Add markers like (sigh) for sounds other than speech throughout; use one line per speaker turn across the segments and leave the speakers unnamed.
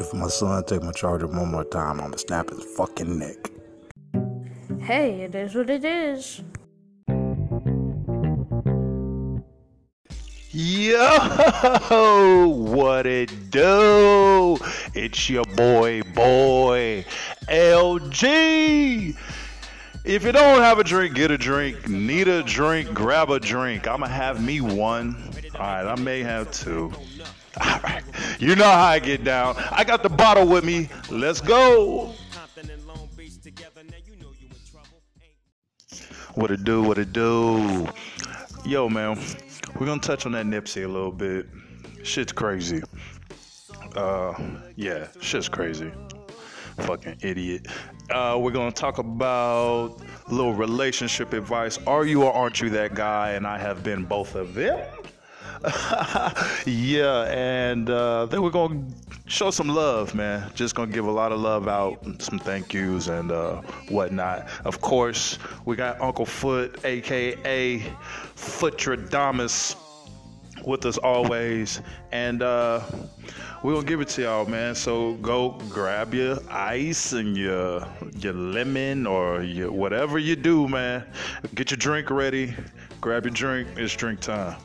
If my son take my charger one more time, I'ma snap his fucking neck.
Hey, it is what it is.
Yo, what it do? It's your boy, boy, LG. If you don't have a drink, get a drink. Need a drink, grab a drink. I'ma have me one. All right, I may have two. All right, you know how I get down. I got the bottle with me. Let's go. What it do? What it do? Yo, man, we're gonna touch on that Nipsey a little bit. Shit's crazy. Uh, yeah, shit's crazy. Fucking idiot. Uh, we're gonna talk about little relationship advice. Are you or aren't you that guy? And I have been both of them. (laughs) yeah, and uh, then we're gonna show some love, man. Just gonna give a lot of love out, some thank yous and uh, whatnot. Of course, we got Uncle Foot, aka Footradamus, with us always, and uh, we're gonna give it to y'all, man. So go grab your ice and your your lemon or your whatever you do, man. Get your drink ready. Grab your drink. It's drink time.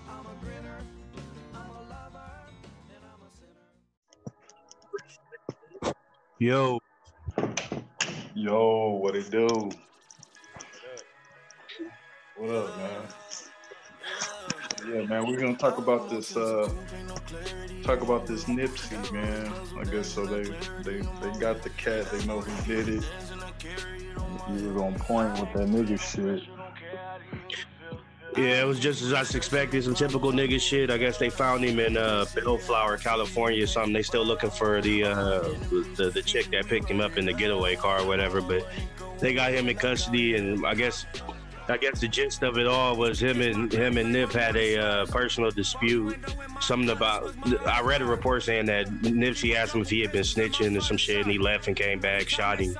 Yo,
Yo, what it do? What up, man? Yeah, man, we're gonna talk about this. Uh, talk about this Nipsey, man. I guess so. They they they got the cat. They know who did it. You was on point with that nigga shit.
Yeah, it was just as I suspected. Some typical nigga shit. I guess they found him in uh, Bellflower, California, or something. They still looking for the, uh, the the chick that picked him up in the getaway car or whatever. But they got him in custody, and I guess I guess the gist of it all was him and him and Nip had a uh, personal dispute. Something about I read a report saying that Nipsey asked him if he had been snitching or some shit, and he left and came back, shot him.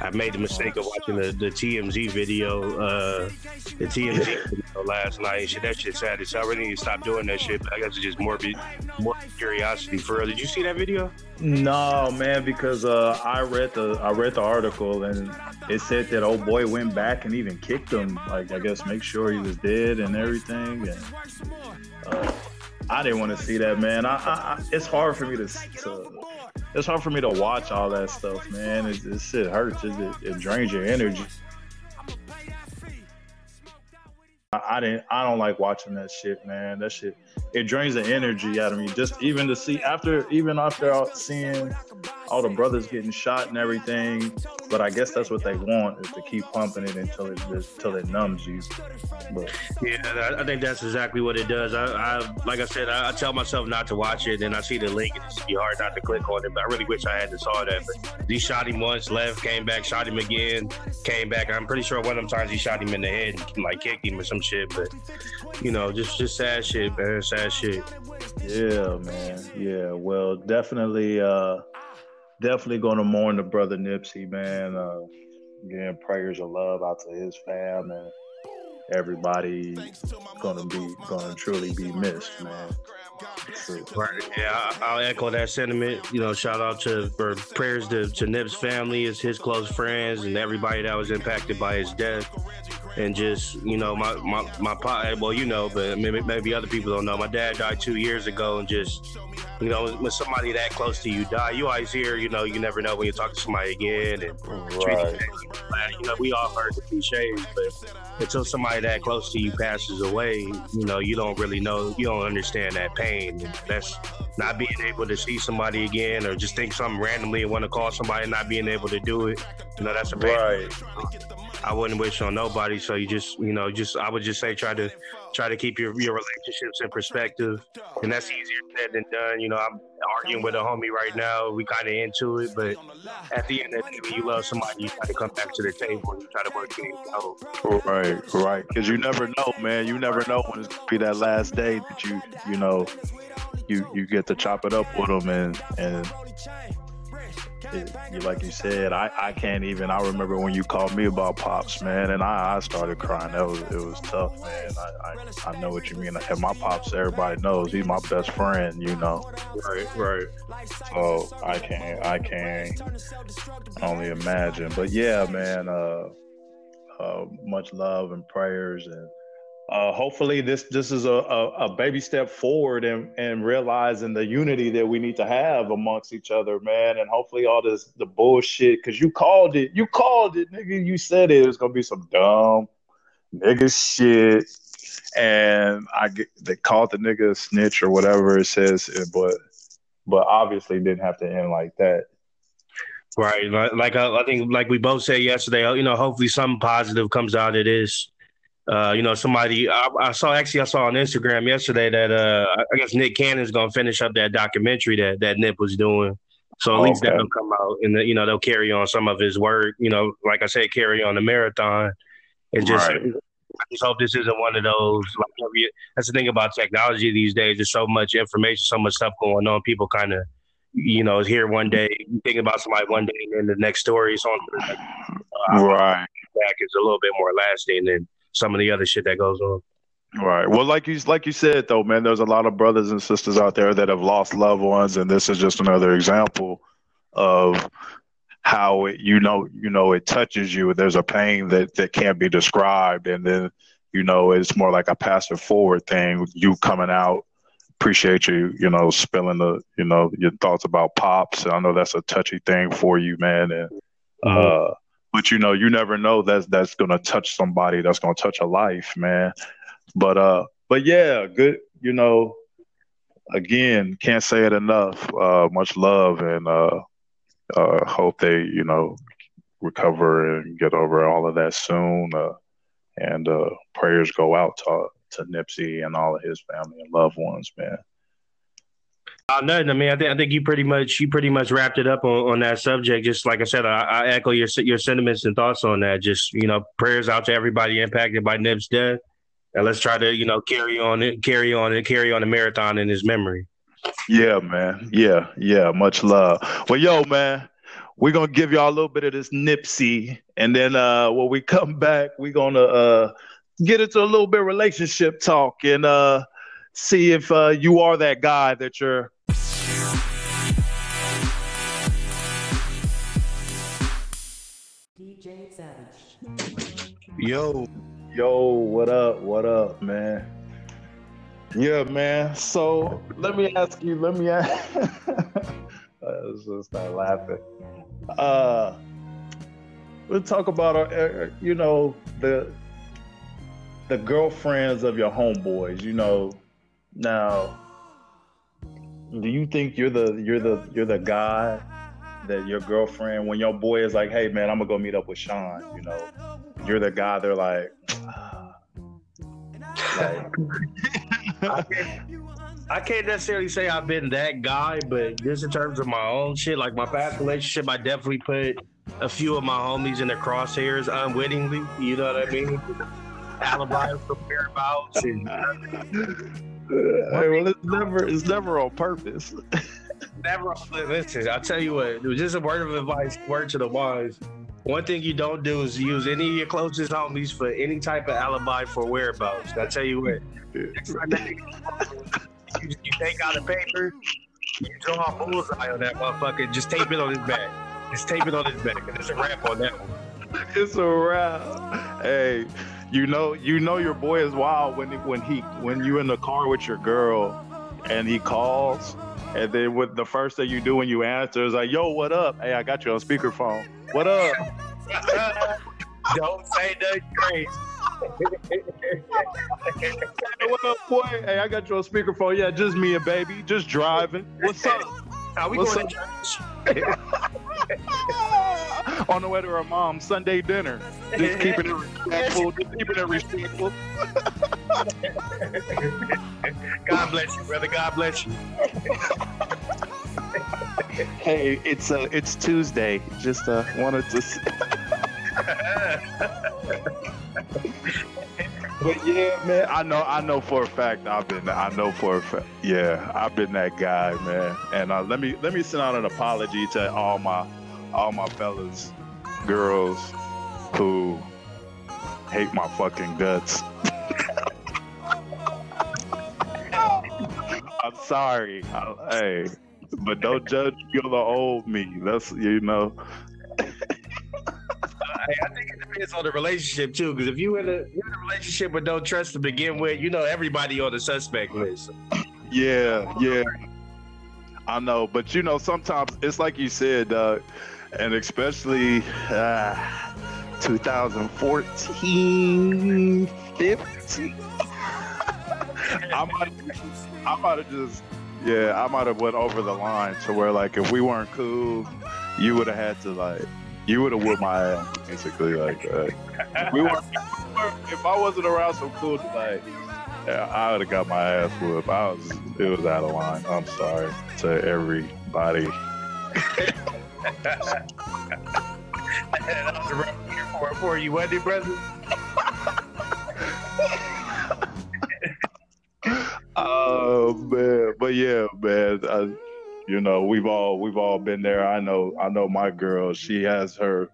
I made the mistake of watching the, the TMZ video, uh, the TMZ video last night. Shit, that shit sad. So I really need to stop doing that shit. But I guess it's just morbid, more curiosity. For real, did you see that video?
No, man, because uh, I read the I read the article and it said that old boy went back and even kicked him. Like I guess make sure he was dead and everything. And uh, I didn't want to see that, man. I, I, it's hard for me to, to it's hard for me to watch all that stuff, man. It, it shit hurts. It, it drains your energy. I, didn't. I don't like watching that shit, man. That shit it drains the energy out of me. Just even to see after, even after seeing all the brothers getting shot and everything. But I guess that's what they want is to keep pumping it until it just until it numbs you. But
Yeah, I- think that's exactly what it does. I, I like I said, I, I tell myself not to watch it, and I see the link, and it's be hard not to click on it. But I really wish I had saw that. But he shot him once, left, came back, shot him again, came back. I'm pretty sure one of them times he shot him in the head, and, like kicked him or some shit. But you know, just just sad shit, man, sad shit.
yeah, man. Yeah. Well, definitely, uh, definitely gonna mourn the brother Nipsey, man. Uh, again, prayers of love out to his fam and everybody. Gonna be gonna truly be missed, man.
Right. Yeah, I'll echo that sentiment. You know, shout out to or prayers to, to Nip's family, his his close friends, and everybody that was impacted by his death. And just you know, my my my pa. Eh, well, you know, but maybe maybe other people don't know. My dad died two years ago, and just you know, when somebody that close to you die, you always hear, you know, you never know when you talk to somebody again, and
Right.
you know, we all heard the cliches, but until somebody that close to you passes away, you know, you don't really know, you don't understand that pain. And that's not being able to see somebody again, or just think something randomly and want to call somebody, and not being able to do it. You know, that's a pain.
Right.
I wouldn't wish on nobody. So you just, you know, just I would just say try to try to keep your your relationships in perspective, and that's easier said than done. You know, I'm arguing with a homie right now. We kind of into it, but at the end of the day, when you love somebody, you try to come back to the table and you try to work things out.
Right, right. Because you never know, man. You never know when it's gonna be that last day that you, you know, you you get to chop it up with them and and it, like you said, I, I can't even. I remember when you called me about pops, man, and I, I started crying. That was it was tough, man. I, I I know what you mean. And my pops, everybody knows he's my best friend. You know,
Right, right.
so I can't I can't only imagine. But yeah, man. Uh, uh, much love and prayers and. Uh, hopefully this this is a, a, a baby step forward and and realizing the unity that we need to have amongst each other, man. And hopefully all this the bullshit because you called it, you called it, nigga. You said it. Was gonna be some dumb nigga shit, and I get they called the nigga a snitch or whatever it says, but but obviously didn't have to end like that.
Right. Like, like uh, I think, like we both said yesterday, you know, hopefully something positive comes out of this. Uh, you know, somebody I, I saw actually I saw on Instagram yesterday that uh, I guess Nick Cannon's gonna finish up that documentary that that Nip was doing. So at least
Okay.
that'll come out, and you know they'll carry on some of his work. You know, like I said, carry on the marathon, and just
Right.
I just hope this isn't one of those. Like every, that's the thing about technology these days. There's so much information, so much stuff going on. People kind of, you know, here one day, you think about somebody one day, and then the next story is on the next
Right.
back is a little bit more lasting than some of the other shit that goes on.
Right. Well, like you like you said though, man, there's a lot of brothers and sisters out there that have lost loved ones, and this is just another example of how it, you know you know it touches you. There's a pain that that can't be described, and then you know it's more like a pass it forward thing. You coming out, appreciate you, you know, spilling the you know your thoughts about pops. I know that's a touchy thing for you, man, and uh, but you know, you never know that's that's gonna touch somebody. That's gonna touch a life, man. But uh, but yeah, good. You know, again, can't say it enough. Uh, much love and uh, uh, hope they you know recover and get over all of that soon. Uh, and uh, prayers go out to to Nipsey and all of his family and loved ones, man.
Uh, nothing. I mean, I think I think you pretty much you pretty much wrapped it up on, on that subject. Just like I said, I, I echo your your sentiments and thoughts on that. Just you know, prayers out to everybody impacted by Nip's death, and let's try to you know carry on carry on it, carry on the marathon in his memory.
Yeah, man. Yeah, yeah. Much love. Well, yo, man, we're gonna give y'all a little bit of this Nipsey, and then uh when we come back, we're gonna uh get into a little bit of relationship talk and uh see if uh you are that guy that you're Yo, yo, what up? What up, man? Yeah, man. So let me ask you. Let me (laughs) ask. Let's just start laughing. Uh, we'll talk about our, uh, you know, the the girlfriends of your homeboys. You know, now, do you think you're the you're the you're the guy that your girlfriend when your boy is like, hey man, I'm gonna go meet up with Sean. You know, you're the guy. They're like, (laughs) like
I can't, I can't necessarily say I've been that guy, but just in terms of my own shit, like my past relationship, I definitely put a few of my homies in the crosshairs unwittingly. You know what I mean? Alibi for whereabouts and
hey, well, it's never it's never on purpose. (laughs)
never. Listen, I'll tell you what. It was just a word of advice, word to the wise. One thing you don't do is use any of your closest homies for any type of alibi for whereabouts. I tell you what. You, you take out a paper, you draw a bullseye on that motherfucker, just tape it on his back. Just tape it on his back, and it's a wrap on that one.
it's a wrap. Hey, you know you know your boy is wild when he, when he when you in the car with your girl and he calls and then with the first thing you do when you answer is like, yo, what up? Hey, I got you on speakerphone. What up? (laughs)
Don't say nothing crazy.
Hey, what up, boy? Hey, I got your on speakerphone. Yeah, just me and baby, just driving. What's up?
Are we
What's
going
up?
to church?
on the way to her mom's Sunday dinner. Just keeping it respectful. Just keeping it respectful.
God bless you, brother. God bless you. (laughs)
Hey, it's uh, it's Tuesday. Just uh, wanted to. (laughs)
But
yeah, man, I know, I know for a fact I've been, I know for a fact, yeah, I've been that guy, man. And uh, let me let me send out an apology to all my all my fellas, girls who hate my fucking guts. (laughs) I'm sorry. I, hey, but don't judge the old me. That's you know.
I, I think it depends on the relationship too. Because if you in a you're in a relationship but don't trust to begin with, you know everybody on the suspect list.
Yeah, yeah. I know, but you know, sometimes it's like you said, uh, and especially uh, 2014, 15. (laughs) I might, I might have just, yeah, I might have went over the line to where like if we weren't cool, you would have had to like, you would have whooped my ass basically like uh, if we weren't, if I wasn't around some cool like. Yeah, I would have got my ass whooped. I was, it was out of line. I'm sorry to everybody. (laughs)
that was a for, you, wasn't brother?
You know, we've all we've all been there. I know, I know my girl. She has her,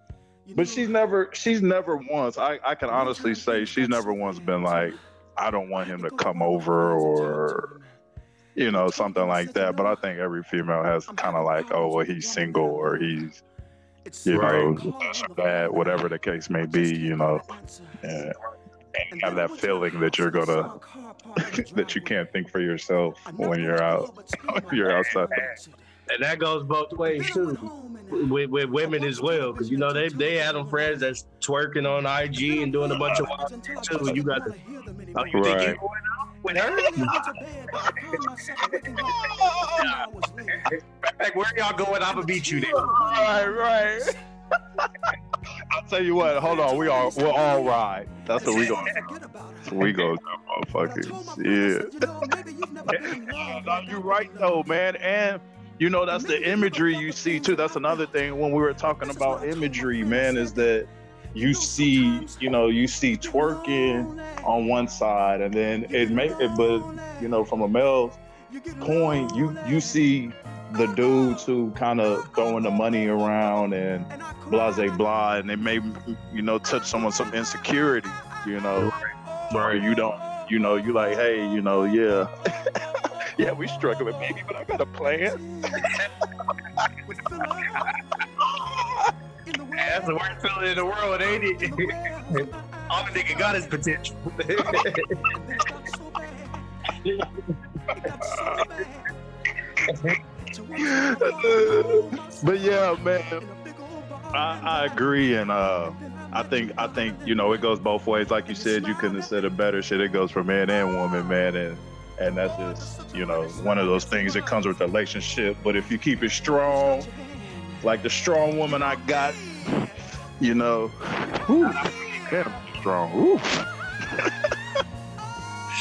but she's never, she's never once. I I can honestly say she's never once been like, I don't want him to come over or, you know, something like that. But I think every female has kind of like, oh, well, he's single or he's, you know, this or that, whatever the case may be. You know, and have that feeling that you're gonna (laughs) that you can't think for yourself (laughs) when you're out you're outside.
And that goes both ways too, with, with women as well, because you know they they have them friends that's twerking on IG and doing a bunch of wild shit too. You got to, oh, you think you
Right.
going out with her? Like, (laughs) where y'all going? I'm gonna beat you there.
Right, right. Tell you what. Hold on, we all we're all right. That's what we gonna. do. We go, motherfuckers. Yeah. no, you're right though, man. And you know that's the imagery you see too. That's another thing when we were talking about imagery, man, is that you see, you know, you see twerking on one side, and then it make it, but you know, from a male's point, you you see the dudes who kind of throwing the money around and blase blah, and they may, you know, touch someone some insecurity, you know, where you don't, you know, you like, hey, you know, yeah, (laughs) yeah, we struggling, baby, but I got a plan.
That's the worst feeling in the world, ain't it? (laughs) All the nigga got his potential. (laughs)
but yeah, man, I, I agree, and uh, I think I think you know it goes both ways. Like you said, you couldn't have said it better. Shit, it goes for man and woman, man, and and that's just you know one of those things that comes with the relationship. But if you keep it strong, like the strong woman I got, you know, whew, man, strong. Ooh.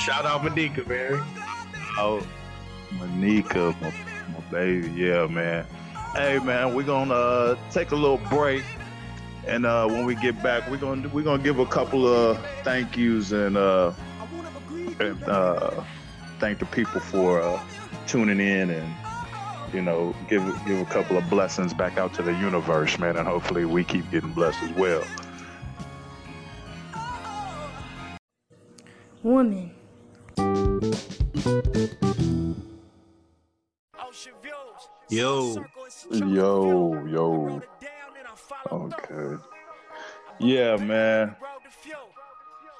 Shout out Manika, man.
Oh, Monica, my, baby, yeah, man. Hey, man, we're gonna uh, take a little break, and uh, when we get back, we're gonna we're gonna give a couple of thank yous and uh, and uh, thank the people for uh, tuning in and you know give give a couple of blessings back out to the universe, man, and hopefully we keep getting blessed as well.
Woman.
Yo,
Yo, yo. Okay. Yeah, man.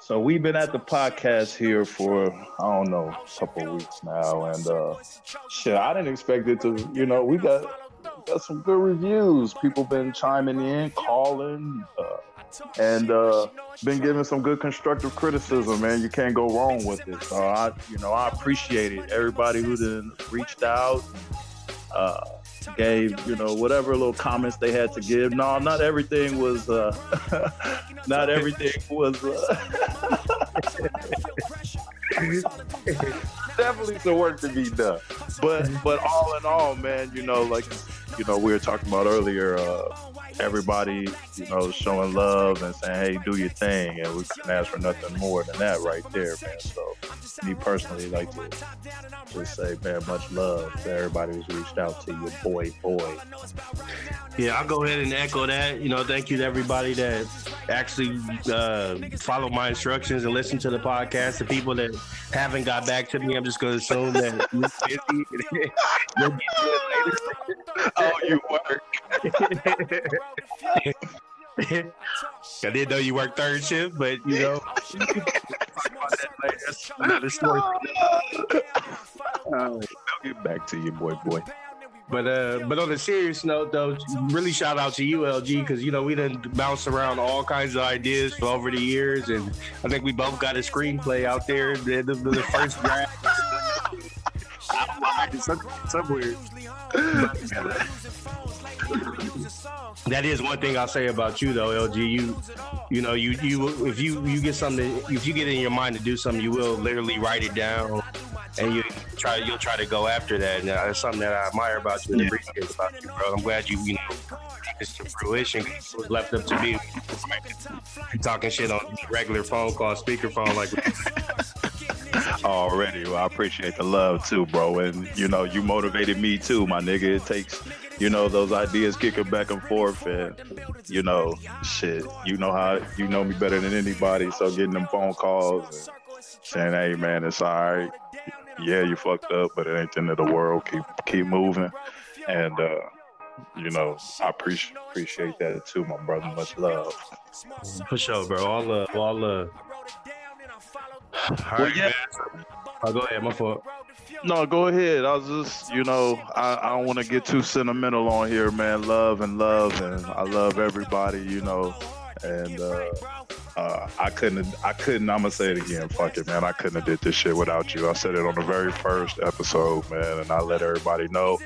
So we've been at the podcast here for I don't know a couple weeks now, and uh, shit, I didn't expect it to. You know, we got got some good reviews. People been chiming in, calling, uh, and uh, been giving some good constructive criticism. Man, you can't go wrong with it. So I, you know, I appreciate it. Everybody who then reached out. Uh, gave you know whatever little comments they had to give. No not everything was uh (laughs) not everything was uh, (laughs) definitely some work to be done. But but all in all man you know like you know we were talking about earlier uh
everybody, you know, showing love and saying, "Hey, do your thing," and we couldn't ask for nothing more than that right there, man. So, me personally, like to just say, man, much love to everybody who's reached out to you, boy, boy.
Yeah, I'll go ahead and echo that. You know, thank you to everybody that actually uh, follow my instructions and listen to the podcast. The people that haven't got back to me, I'm just going to assume that you're busy. You'll get to it later.
Oh, you work.
I didn't know you worked third shift, but you know, that's another story.
I'll get back to you, boy, boy.
But uh, but on a serious note, though, really shout out to you, LG, because you know we done bounce around all kinds of ideas for over the years, and I think we both got a screenplay out there. The, the, the first draft somewhere. (laughs) That is one thing I'll say about you, though, LG. You, you know, you you if you you get something, if you get in your mind to do something, you will literally write it down, and you try you'll try to go after that. And uh, that's something that I admire about you and appreciate about you, bro. I'm glad you you know brought this to fruition. It was left up to me. Talking shit on regular phone call, speakerphone, like (laughs)
Already, well, I appreciate the love too, bro. And you know, you motivated me too, my nigga. It takes, you know, those ideas kicking back and forth, and you know, shit. You know how you know me better than anybody. So getting them phone calls and saying, "Hey, man, it's all right. Yeah, you fucked up, but it ain't the end of the world. Keep keep moving." And uh, you know, I appreciate appreciate that too, my brother. Much love.
for sure, bro. All love, all love. All right,
yeah.
man. Oh, go ahead, my fault.
No, go ahead. I was just, you know, I, I don't want to get too sentimental on here, man. Love and love, and I love everybody, you know. And uh, uh, I couldn't, I couldn't. I'm gonna say it again. Fuck it, man. I couldn't have did this shit without you. I said it on the very first episode, man, and I let everybody know.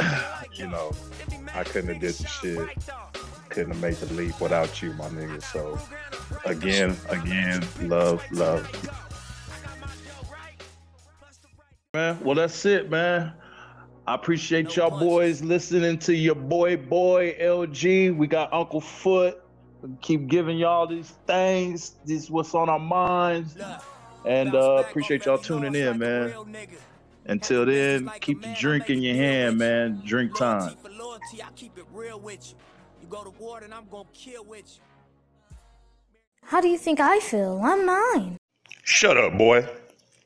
(clears throat) you know, I couldn't have did the shit. Couldn't have made the leap without you, my nigga. So, again, again, love, love. Man, well, that's it, man. I appreciate y'all boys listening to your boy, boy LG. We got Uncle Foot. We keep giving y'all these things. This is what's on our minds. And uh, appreciate y'all tuning in, man. Until then, keep the drink in your hand, man. Drink time.
How do you think I feel? I'm nine.
Shut up, boy.